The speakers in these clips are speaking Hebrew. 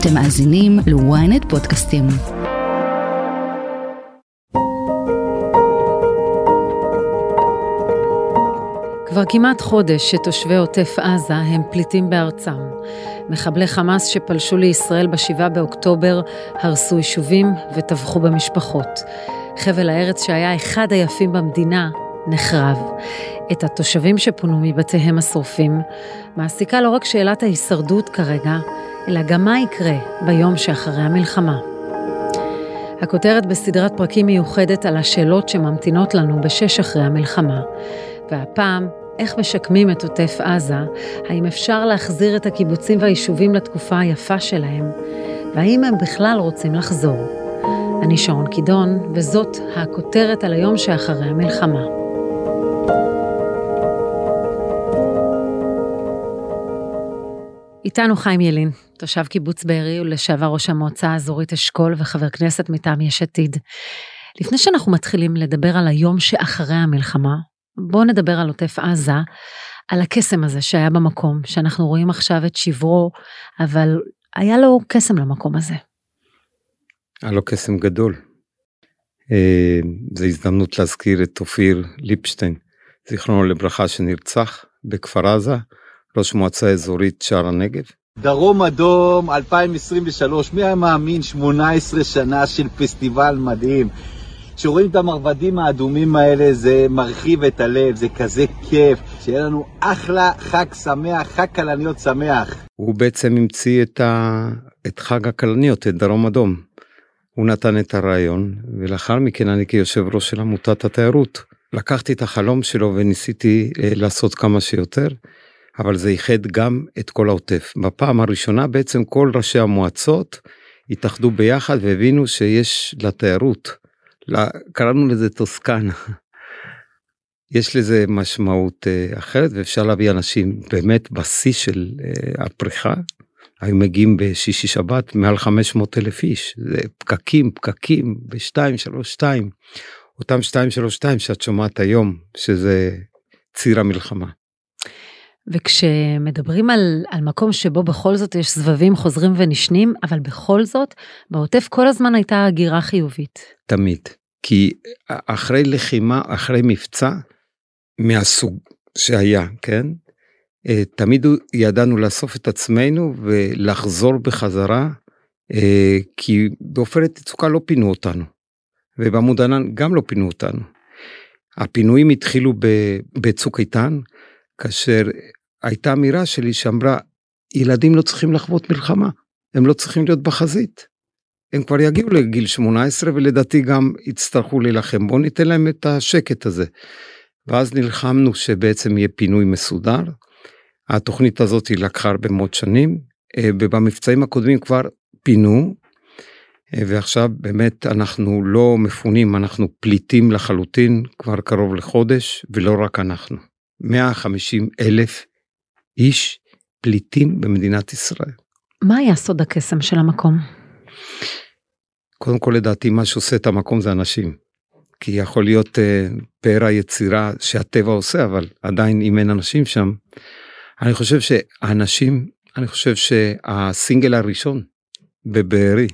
אתם מאזינים ל-ynet פודקאסטים. כבר כמעט חודש שתושבי עוטף עזה הם פליטים בארצם. מחבלי חמאס שפלשו לישראל ב-7 באוקטובר הרסו יישובים וטבחו במשפחות. חבל הארץ שהיה אחד היפים במדינה נחרב. את התושבים שפונו מבתיהם השרופים מעסיקה לא רק שאלת ההישרדות כרגע, אלא גם מה יקרה ביום שאחרי המלחמה. הכותרת בסדרת פרקים מיוחדת על השאלות שממתינות לנו בשש אחרי המלחמה, והפעם, איך משקמים את עוטף עזה, האם אפשר להחזיר את הקיבוצים והיישובים לתקופה היפה שלהם, והאם הם בכלל רוצים לחזור. אני שרון קידון, וזאת הכותרת על היום שאחרי המלחמה. איתנו חיים ילין, תושב קיבוץ בארי ולשעבר ראש המועצה האזורית אשכול וחבר כנסת מטעם יש עתיד. לפני שאנחנו מתחילים לדבר על היום שאחרי המלחמה, בואו נדבר על עוטף עזה, על הקסם הזה שהיה במקום, שאנחנו רואים עכשיו את שברו, אבל היה לו קסם למקום הזה. היה לו קסם גדול. אה, זו הזדמנות להזכיר את אופיר ליפשטיין, זיכרונו לברכה, שנרצח בכפר עזה, ראש מועצה אזורית שער הנגב. דרום אדום 2023, מי היה מאמין 18 שנה של פסטיבל מדהים. כשרואים את המרבדים האדומים האלה זה מרחיב את הלב, זה כזה כיף, שיהיה לנו אחלה חג שמח, חג כלניות שמח. הוא בעצם המציא את, ה... את חג הכלניות, את דרום אדום. הוא נתן את הרעיון, ולאחר מכן אני כיושב ראש של עמותת התיירות, לקחתי את החלום שלו וניסיתי אה, לעשות כמה שיותר. אבל זה איחד גם את כל העוטף. בפעם הראשונה בעצם כל ראשי המועצות התאחדו ביחד והבינו שיש לתיירות, קראנו לזה טוסקנה. יש לזה משמעות uh, אחרת ואפשר להביא אנשים באמת בשיא של uh, הפריחה. היו מגיעים בשישי שבת מעל 500 אלף איש, זה פקקים פקקים ב-232, אותם 232 שאת שומעת היום שזה ציר המלחמה. וכשמדברים על, על מקום שבו בכל זאת יש סבבים חוזרים ונשנים, אבל בכל זאת, בעוטף כל הזמן הייתה הגירה חיובית. תמיד. כי אחרי לחימה, אחרי מבצע, מהסוג שהיה, כן? אה, תמיד ידענו לאסוף את עצמנו ולחזור בחזרה, אה, כי בעופרת יצוקה לא פינו אותנו, ובעמוד ענן גם לא פינו אותנו. הפינויים התחילו בצוק איתן, כאשר הייתה אמירה שלי שאמרה, ילדים לא צריכים לחוות מלחמה, הם לא צריכים להיות בחזית. הם כבר יגיעו לגיל 18 ולדעתי גם יצטרכו להילחם, בואו ניתן להם את השקט הזה. ואז נלחמנו שבעצם יהיה פינוי מסודר. התוכנית הזאת היא לקחה הרבה מאוד שנים, אה, ובמבצעים הקודמים כבר פינו, אה, ועכשיו באמת אנחנו לא מפונים, אנחנו פליטים לחלוטין כבר קרוב לחודש, ולא רק אנחנו. 150 אלף איש פליטים במדינת ישראל. מה היה סוד הקסם של המקום? קודם כל לדעתי מה שעושה את המקום זה אנשים. כי יכול להיות uh, פאר היצירה שהטבע עושה אבל עדיין אם אין אנשים שם. אני חושב שהאנשים אני חושב שהסינגל הראשון בבארי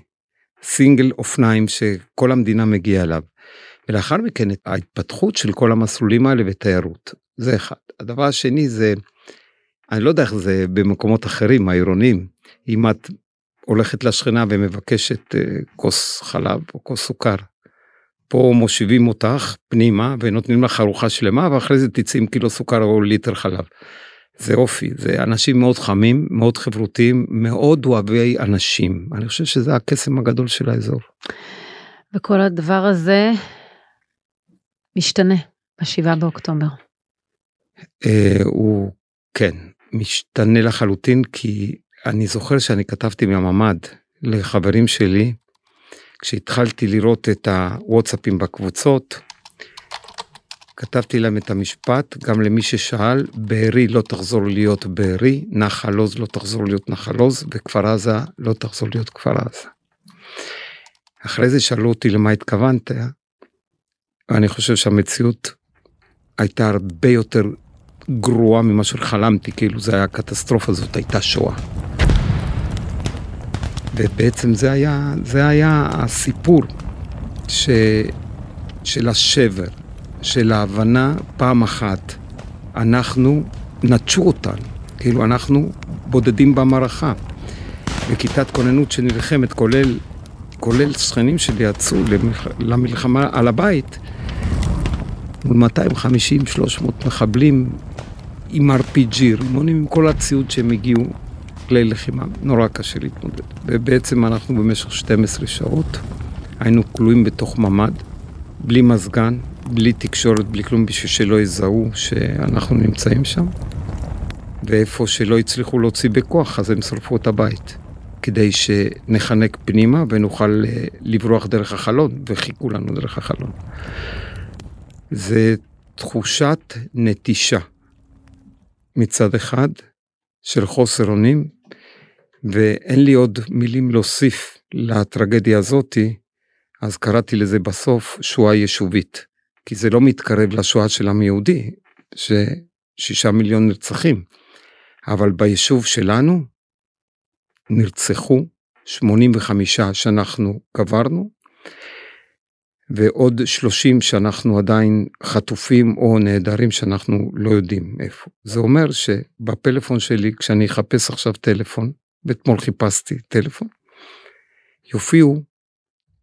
סינגל אופניים שכל המדינה מגיעה אליו. ולאחר מכן ההתפתחות של כל המסלולים האלה בתיירות זה אחד. הדבר השני זה אני לא יודע איך זה במקומות אחרים העירונים אם את הולכת לשכנה ומבקשת uh, כוס חלב או כוס סוכר. פה מושיבים אותך פנימה ונותנים לך ארוחה שלמה ואחרי זה תצאי עם קילו סוכר או ליטר חלב. זה אופי, זה אנשים מאוד חמים, מאוד חברותיים, מאוד אוהבי אנשים. אני חושב שזה הקסם הגדול של האזור. וכל הדבר הזה משתנה בשבעה באוקטובר. אה, הוא כן, משתנה לחלוטין כי אני זוכר שאני כתבתי מהממ"ד לחברים שלי, כשהתחלתי לראות את הוואטסאפים בקבוצות, כתבתי להם את המשפט, גם למי ששאל, בארי לא תחזור להיות בארי, נחל עוז לא תחזור להיות נחל עוז, וכפר עזה לא תחזור להיות כפר עזה. אחרי זה שאלו אותי למה התכוונת, ואני חושב שהמציאות הייתה הרבה יותר גרועה ממה שחלמתי, כאילו זה היה קטסטרופה, זאת הייתה שואה. ובעצם זה היה, זה היה הסיפור ש, של השבר, של ההבנה פעם אחת, אנחנו נטשו אותנו, כאילו אנחנו בודדים במערכה. בכיתת כוננות שנלחמת, כולל, כולל שכנים שלי יצאו למלחמה על הבית, מול 250-300 מחבלים עם RPG, רימונים, עם כל הציוד שהם הגיעו, כלי לחימה, נורא קשה להתמודד. ובעצם אנחנו במשך 12 שעות היינו כלואים בתוך ממ"ד, בלי מזגן, בלי תקשורת, בלי כלום, בשביל שלא יזהו שאנחנו נמצאים שם. ואיפה שלא הצליחו להוציא בכוח, אז הם שרפו את הבית. כדי שנחנק פנימה ונוכל אה, לברוח דרך החלון, וחיכו לנו דרך החלון. זה תחושת נטישה מצד אחד, של חוסר אונים, ואין לי עוד מילים להוסיף לטרגדיה הזאתי, אז קראתי לזה בסוף שואה יישובית, כי זה לא מתקרב לשואה של עם יהודי, ששישה מיליון נרצחים, אבל ביישוב שלנו נרצחו 85 שאנחנו קברנו, ועוד 30 שאנחנו עדיין חטופים או נעדרים שאנחנו לא יודעים איפה. זה אומר שבפלאפון שלי, כשאני אחפש עכשיו טלפון, ואתמול חיפשתי טלפון, יופיעו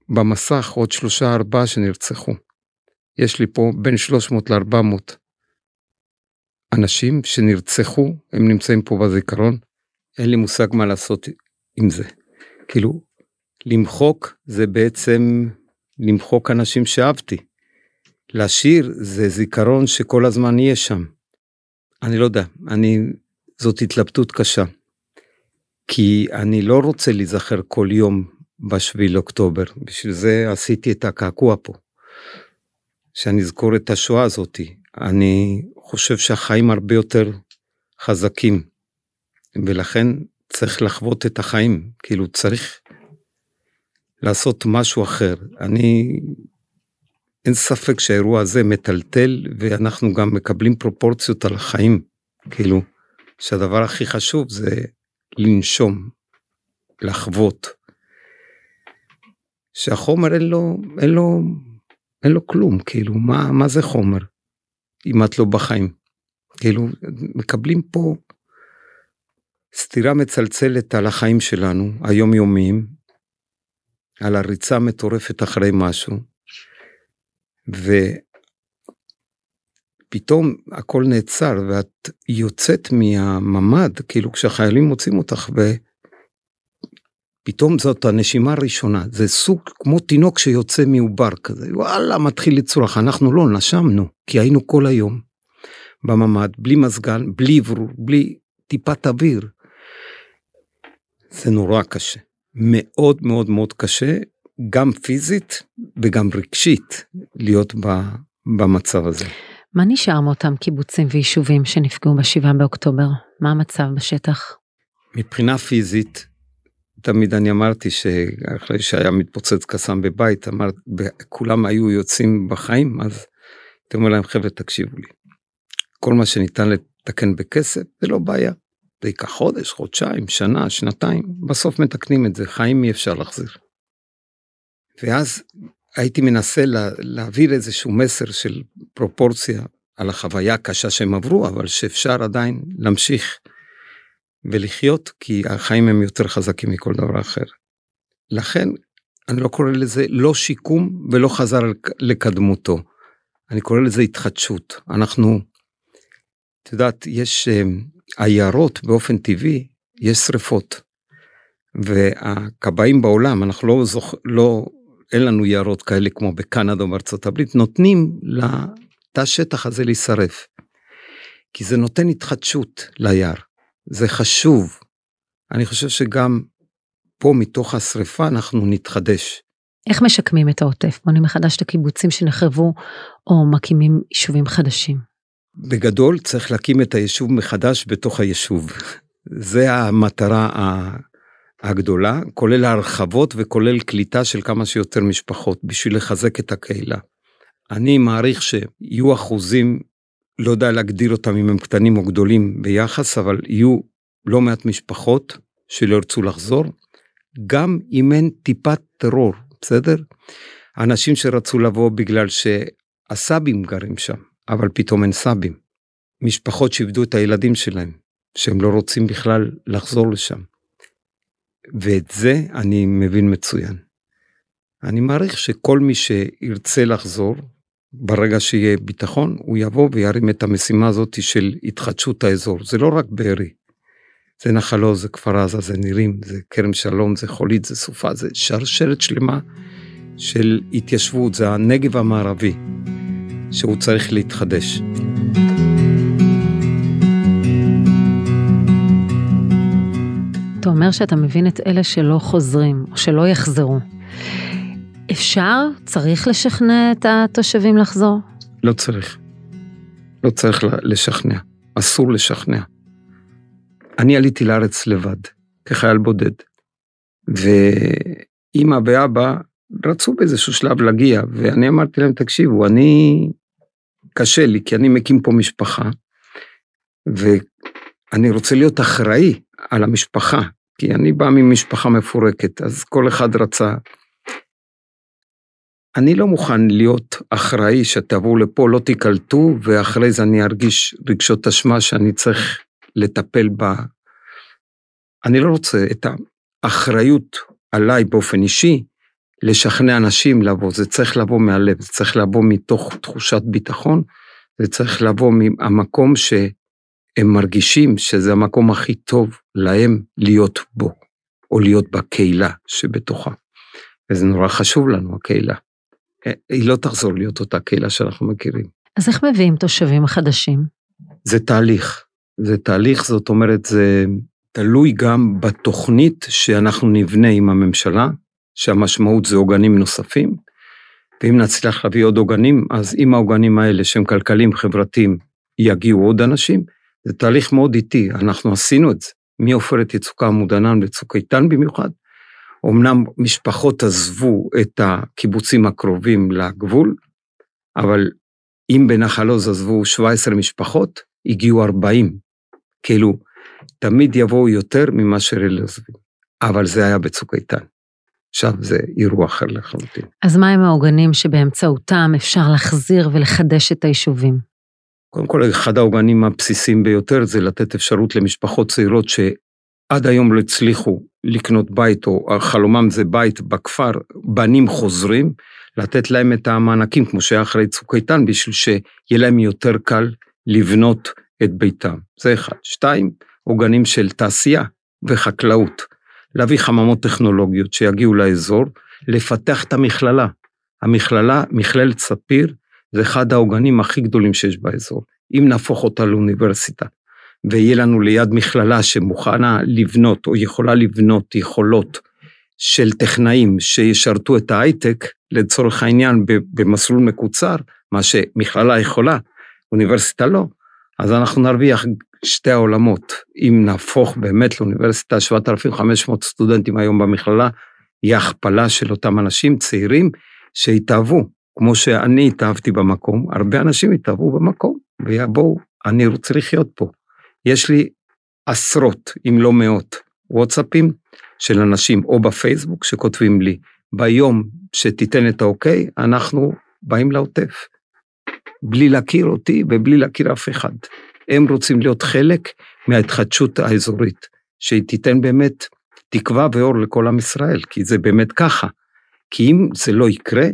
במסך עוד שלושה ארבעה שנרצחו. יש לי פה בין 300 ל-400 אנשים שנרצחו, הם נמצאים פה בזיכרון, אין לי מושג מה לעשות עם זה. כאילו, למחוק זה בעצם למחוק אנשים שאהבתי. לשיר זה זיכרון שכל הזמן יהיה שם. אני לא יודע, אני, זאת התלבטות קשה. כי אני לא רוצה להיזכר כל יום בשביעי לאוקטובר, בשביל זה עשיתי את הקעקוע פה. שאני אזכור את השואה הזאתי. אני חושב שהחיים הרבה יותר חזקים, ולכן צריך לחוות את החיים, כאילו צריך לעשות משהו אחר. אני, אין ספק שהאירוע הזה מטלטל ואנחנו גם מקבלים פרופורציות על החיים, כאילו, שהדבר הכי חשוב זה לנשום, לחוות. שהחומר אין לו, אין לו, אין לו כלום, כאילו, מה, מה זה חומר אם את לא בחיים? כאילו, מקבלים פה סתירה מצלצלת על החיים שלנו, היומיומיים, על הריצה מטורפת אחרי משהו, ופתאום הכל נעצר ואת יוצאת מהממ"ד, כאילו כשהחיילים מוצאים אותך ופתאום זאת הנשימה הראשונה, זה סוג כמו תינוק שיוצא מעובר כזה, וואלה מתחיל לצרוח, אנחנו לא נשמנו, כי היינו כל היום בממ"ד, בלי מזגן, בלי אוורור, בלי טיפת אוויר. זה נורא קשה. מאוד מאוד מאוד קשה, גם פיזית וגם רגשית, להיות במצב הזה. מה נשאר מאותם קיבוצים ויישובים שנפגעו ב-7 באוקטובר? מה המצב בשטח? מבחינה פיזית, תמיד אני אמרתי שאחרי שהיה מתפוצץ קסאם בבית, אמרת, כולם היו יוצאים בחיים, אז הייתי אומר להם, חבר'ה, תקשיבו לי. כל מה שניתן לתקן בכסף, זה לא בעיה. זה ייקח חודש, חודשיים, שנה, שנתיים, בסוף מתקנים את זה, חיים אי אפשר להחזיר. ואז הייתי מנסה לה, להעביר איזשהו מסר של פרופורציה על החוויה הקשה שהם עברו, אבל שאפשר עדיין להמשיך ולחיות, כי החיים הם יותר חזקים מכל דבר אחר. לכן, אני לא קורא לזה לא שיקום ולא חזר לקדמותו. אני קורא לזה התחדשות. אנחנו, את יודעת, יש אה, עיירות באופן טבעי, יש שריפות. והכבאים בעולם, אנחנו לא, זוכ... לא, אין לנו יערות כאלה כמו בקנדה או בארצות הברית, נותנים לתא שטח הזה להישרף. כי זה נותן התחדשות ליער, זה חשוב. אני חושב שגם פה מתוך השריפה אנחנו נתחדש. איך משקמים את העוטף? בונים מחדש את הקיבוצים שנחרבו או מקימים יישובים חדשים? בגדול צריך להקים את היישוב מחדש בתוך היישוב. זה המטרה הגדולה, כולל הרחבות וכולל קליטה של כמה שיותר משפחות בשביל לחזק את הקהילה. אני מעריך שיהיו אחוזים, לא יודע להגדיר אותם אם הם קטנים או גדולים ביחס, אבל יהיו לא מעט משפחות שלא ירצו לחזור, גם אם אין טיפת טרור, בסדר? אנשים שרצו לבוא בגלל שהסבים גרים שם, אבל פתאום אין סבים. משפחות שאיבדו את הילדים שלהם, שהם לא רוצים בכלל לחזור לשם. ואת זה אני מבין מצוין. אני מעריך שכל מי שירצה לחזור, ברגע שיהיה ביטחון, הוא יבוא וירים את המשימה הזאת של התחדשות האזור. זה לא רק בארי, זה נחלו, זה כפר עזה, זה נירים, זה כרם שלום, זה חולית, זה סופה, זה שרשרת שלמה של התיישבות, זה הנגב המערבי, שהוא צריך להתחדש. אתה אומר שאתה מבין את אלה שלא חוזרים, או שלא יחזרו. אפשר, צריך לשכנע את התושבים לחזור? לא צריך. לא צריך לשכנע. אסור לשכנע. אני עליתי לארץ לבד, כחייל בודד. ואימא ואבא רצו באיזשהו שלב להגיע, ואני אמרתי להם, תקשיבו, אני... קשה לי, כי אני מקים פה משפחה, ואני רוצה להיות אחראי על המשפחה, כי אני בא ממשפחה מפורקת, אז כל אחד רצה. אני לא מוכן להיות אחראי שתבואו לפה, לא תיקלטו, ואחרי זה אני ארגיש רגשות אשמה שאני צריך לטפל בה. אני לא רוצה את האחריות עליי באופן אישי, לשכנע אנשים לבוא, זה צריך לבוא מהלב, זה צריך לבוא מתוך תחושת ביטחון, זה צריך לבוא מהמקום שהם מרגישים שזה המקום הכי טוב להם להיות בו, או להיות בקהילה שבתוכה. וזה נורא חשוב לנו, הקהילה. היא לא תחזור להיות אותה קהילה שאנחנו מכירים. אז איך מביאים תושבים חדשים? זה תהליך. זה תהליך, זאת אומרת, זה תלוי גם בתוכנית שאנחנו נבנה עם הממשלה, שהמשמעות זה עוגנים נוספים, ואם נצליח להביא עוד עוגנים, אז עם העוגנים האלה שהם כלכליים חברתיים, יגיעו עוד אנשים. זה תהליך מאוד איטי, אנחנו עשינו את זה, מעופרת יצוקה עמוד ענן וצוק איתן במיוחד. אמנם משפחות עזבו את הקיבוצים הקרובים לגבול, אבל אם בנחל עוז עזבו 17 משפחות, הגיעו 40. כאילו, תמיד יבואו יותר ממה שאלה עזבו. אבל זה היה בצוק איתן. עכשיו זה אירוע אחר לחלוטין. אז מה הם העוגנים שבאמצעותם אפשר להחזיר ולחדש את היישובים? קודם כל, אחד העוגנים הבסיסיים ביותר זה לתת אפשרות למשפחות צעירות שעד היום לא הצליחו לקנות בית, או חלומם זה בית בכפר, בנים חוזרים, לתת להם את המענקים, כמו שהיה אחרי צוק איתן, בשביל שיהיה להם יותר קל לבנות את ביתם. זה אחד. שתיים, עוגנים של תעשייה וחקלאות. להביא חממות טכנולוגיות שיגיעו לאזור, לפתח את המכללה. המכללה, מכללת ספיר, זה אחד העוגנים הכי גדולים שיש באזור. אם נהפוך אותה לאוניברסיטה, ויהיה לנו ליד מכללה שמוכנה לבנות, או יכולה לבנות יכולות של טכנאים שישרתו את ההייטק, לצורך העניין במסלול מקוצר, מה שמכללה יכולה, אוניברסיטה לא, אז אנחנו נרוויח שתי העולמות. אם נהפוך באמת לאוניברסיטה 7,500 סטודנטים היום במכללה, היא הכפלה של אותם אנשים צעירים שהתאהבו, כמו שאני התאהבתי במקום, הרבה אנשים התאהבו במקום, ויבואו, אני רוצה לחיות פה. יש לי עשרות, אם לא מאות, וואטסאפים של אנשים, או בפייסבוק, שכותבים לי, ביום שתיתן את האוקיי, אנחנו באים לעוטף. בלי להכיר אותי ובלי להכיר אף אחד. הם רוצים להיות חלק מההתחדשות האזורית, שהיא תיתן באמת תקווה ואור לכל עם ישראל, כי זה באמת ככה. כי אם זה לא יקרה,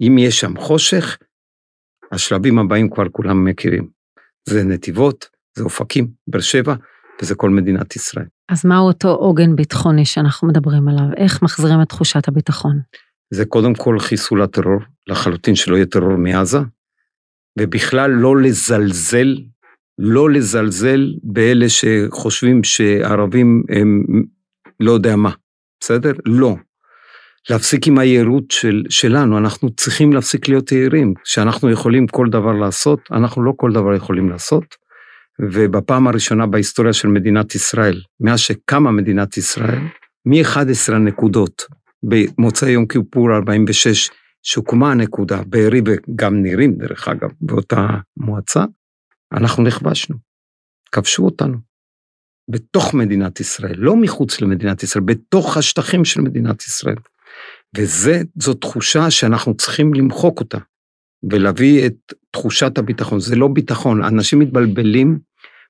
אם יש שם חושך, השלבים הבאים כבר כולם מכירים. זה נתיבות, זה אופקים, באר שבע, וזה כל מדינת ישראל. אז מהו אותו עוגן ביטחוני שאנחנו מדברים עליו? איך מחזירים את תחושת הביטחון? זה קודם כל חיסול הטרור, לחלוטין שלא יהיה טרור מעזה, ובכלל לא לזלזל לא לזלזל באלה שחושבים שערבים הם לא יודע מה, בסדר? לא. להפסיק עם היהירות של, שלנו, אנחנו צריכים להפסיק להיות יהירים. שאנחנו יכולים כל דבר לעשות, אנחנו לא כל דבר יכולים לעשות. ובפעם הראשונה בהיסטוריה של מדינת ישראל, מאז שקמה מדינת ישראל, מ-11 נקודות במוצאי יום כיפור 46, שהוקמה הנקודה, בארי וגם נירים דרך אגב, באותה מועצה, אנחנו נכבשנו, כבשו אותנו. בתוך מדינת ישראל, לא מחוץ למדינת ישראל, בתוך השטחים של מדינת ישראל. וזו תחושה שאנחנו צריכים למחוק אותה, ולהביא את תחושת הביטחון. זה לא ביטחון, אנשים מתבלבלים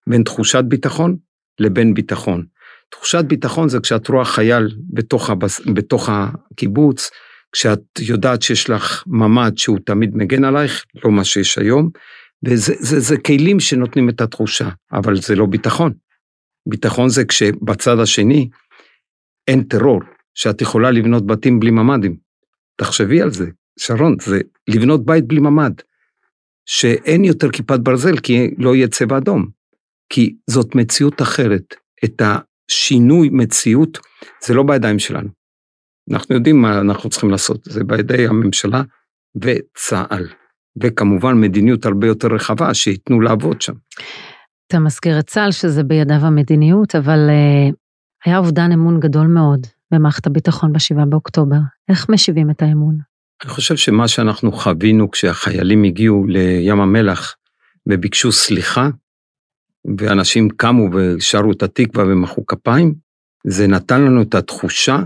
בין תחושת ביטחון לבין ביטחון. תחושת ביטחון זה כשאת רואה חייל בתוך, הבס, בתוך הקיבוץ, כשאת יודעת שיש לך ממ"ד שהוא תמיד מגן עלייך, לא מה שיש היום, וזה זה, זה כלים שנותנים את התחושה, אבל זה לא ביטחון. ביטחון זה כשבצד השני אין טרור, שאת יכולה לבנות בתים בלי ממ"דים. תחשבי על זה, שרון, זה לבנות בית בלי ממ"ד, שאין יותר כיפת ברזל כי לא יהיה צבע אדום, כי זאת מציאות אחרת. את השינוי מציאות, זה לא בידיים שלנו. אנחנו יודעים מה אנחנו צריכים לעשות, זה בידי הממשלה וצה"ל. וכמובן מדיניות הרבה יותר רחבה, שייתנו לעבוד שם. אתה מזכיר את צה"ל שזה בידיו המדיניות, אבל uh, היה אובדן אמון גדול מאוד במערכת הביטחון ב-7 באוקטובר. איך משיבים את האמון? אני חושב שמה שאנחנו חווינו כשהחיילים הגיעו לים המלח וביקשו סליחה, ואנשים קמו ושרו את התקווה ומחאו כפיים, זה נתן לנו את התחושה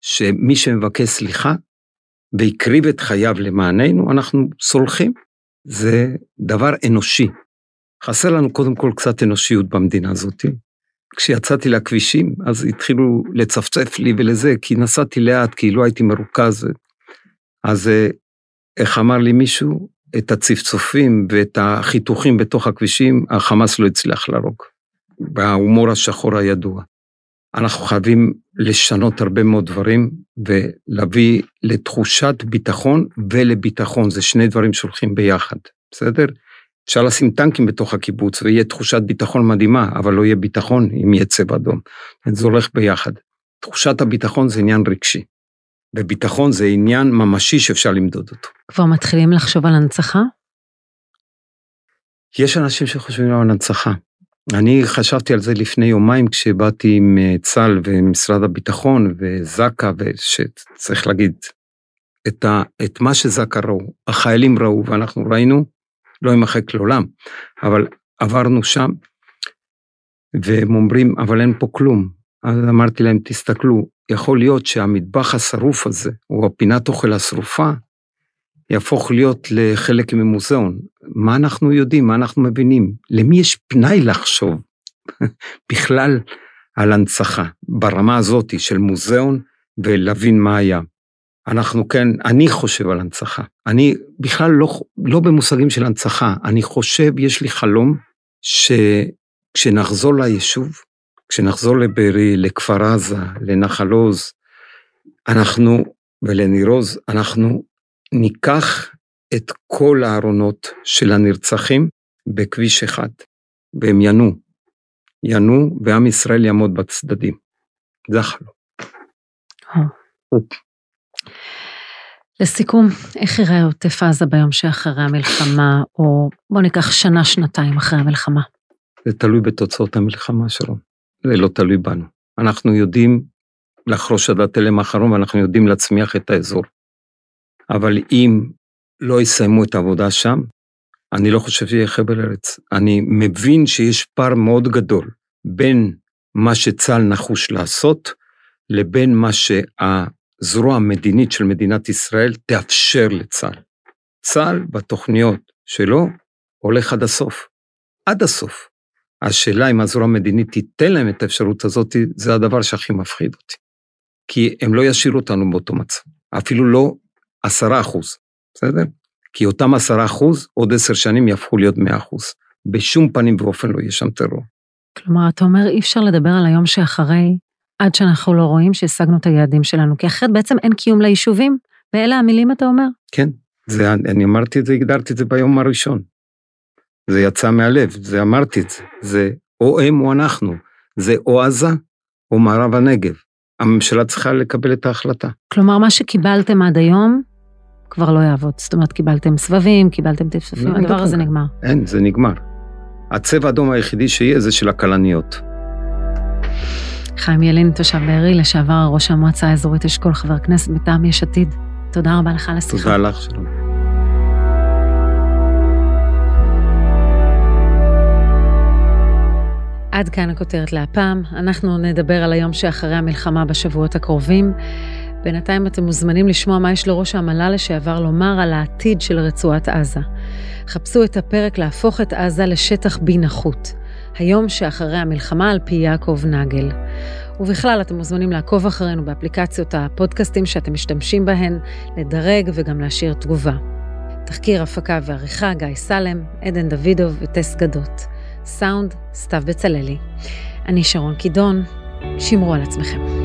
שמי שמבקש סליחה והקריב את חייו למעננו, אנחנו סולחים. זה דבר אנושי. חסר לנו קודם כל קצת אנושיות במדינה הזאת. כשיצאתי לכבישים, אז התחילו לצפצף לי ולזה, כי נסעתי לאט, כי לא הייתי מרוכז. אז אה, איך אמר לי מישהו? את הצפצופים ואת החיתוכים בתוך הכבישים, החמאס לא הצליח להרוג. בהומור השחור הידוע. אנחנו חייבים לשנות הרבה מאוד דברים ולהביא לתחושת ביטחון ולביטחון, זה שני דברים שהולכים ביחד, בסדר? אפשר לשים טנקים בתוך הקיבוץ ויהיה תחושת ביטחון מדהימה, אבל לא יהיה ביטחון אם יהיה צבע אדום. זה הולך ביחד. תחושת הביטחון זה עניין רגשי, וביטחון זה עניין ממשי שאפשר למדוד אותו. כבר מתחילים לחשוב על הנצחה? יש אנשים שחושבים על הנצחה. אני חשבתי על זה לפני יומיים כשבאתי עם אה, צה"ל ומשרד הביטחון וזק"א, ושצריך להגיד, את, ה, את מה שזק"א ראו, החיילים ראו ואנחנו ראינו, לא יימחק לעולם, אבל עברנו שם, והם אומרים, אבל אין פה כלום. אז אמרתי להם, תסתכלו, יכול להיות שהמטבח השרוף הזה, או הפינת אוכל השרופה, יהפוך להיות לחלק ממוזיאון. מה אנחנו יודעים, מה אנחנו מבינים? למי יש פנאי לחשוב בכלל על הנצחה ברמה הזאת של מוזיאון ולהבין מה היה? אנחנו כן, אני חושב על הנצחה. אני בכלל לא, לא במושגים של הנצחה, אני חושב, יש לי חלום שכשנחזור ליישוב, כשנחזור לבארי, לכפר עזה, לנחל עוז, אנחנו, ולניר עוז, אנחנו ניקח את כל הארונות של הנרצחים בכביש אחד, והם ינועו. ינועו, ועם ישראל יעמוד בצדדים. זה החלום. אה. לסיכום, איך יראה עוטף עזה ביום שאחרי המלחמה, או בוא ניקח שנה-שנתיים אחרי המלחמה? זה תלוי בתוצאות המלחמה שלו, זה לא תלוי בנו. אנחנו יודעים לחרוש עד התלם האחרון ואנחנו יודעים להצמיח את האזור. אבל אם לא יסיימו את העבודה שם, אני לא חושב שיהיה חבל ארץ. אני מבין שיש פער מאוד גדול בין מה שצה"ל נחוש לעשות, לבין מה שהזרוע המדינית של מדינת ישראל תאפשר לצה"ל. צה"ל בתוכניות שלו הולך עד הסוף. עד הסוף. השאלה אם הזרוע המדינית תיתן להם את האפשרות הזאת, זה הדבר שהכי מפחיד אותי. כי הם לא ישאירו אותנו באותו מצב. אפילו לא עשרה אחוז, בסדר? כי אותם עשרה אחוז, עוד עשר שנים יהפכו להיות מאה אחוז. בשום פנים ואופן לא יהיה שם טרור. כלומר, אתה אומר, אי אפשר לדבר על היום שאחרי, עד שאנחנו לא רואים שהשגנו את היעדים שלנו, כי אחרת בעצם אין קיום ליישובים, ואלה המילים אתה אומר? כן, זה, אני אמרתי את זה, הגדרתי את זה ביום הראשון. זה יצא מהלב, זה אמרתי את זה. זה או הם או אנחנו. זה או עזה או מערב הנגב. הממשלה צריכה לקבל את ההחלטה. כלומר, מה שקיבלתם עד היום, כבר לא יעבוד. זאת אומרת, קיבלתם סבבים, קיבלתם טפטופים, לא, הדבר הזה נגמר. אין, זה נגמר. הצבע האדום היחידי שיהיה זה של הכלניות. חיים ילין, תושב בארי, לשעבר ראש המועצה האזורית אשכול, חבר כנסת מטעם יש עתיד. תודה רבה לך על השיחה. תודה לך, שלום. עד כאן הכותרת להפעם, אנחנו נדבר על היום שאחרי המלחמה בשבועות הקרובים. בינתיים אתם מוזמנים לשמוע מה יש לראש המל"ל לשעבר לומר על העתיד של רצועת עזה. חפשו את הפרק להפוך את עזה לשטח בי נחות. היום שאחרי המלחמה על פי יעקב נגל. ובכלל, אתם מוזמנים לעקוב אחרינו באפליקציות הפודקאסטים שאתם משתמשים בהן, לדרג וגם להשאיר תגובה. תחקיר, הפקה ועריכה, גיא סלם, עדן דוידוב וטס גדות. סאונד, סתיו בצללי. אני שרון קידון, שמרו על עצמכם.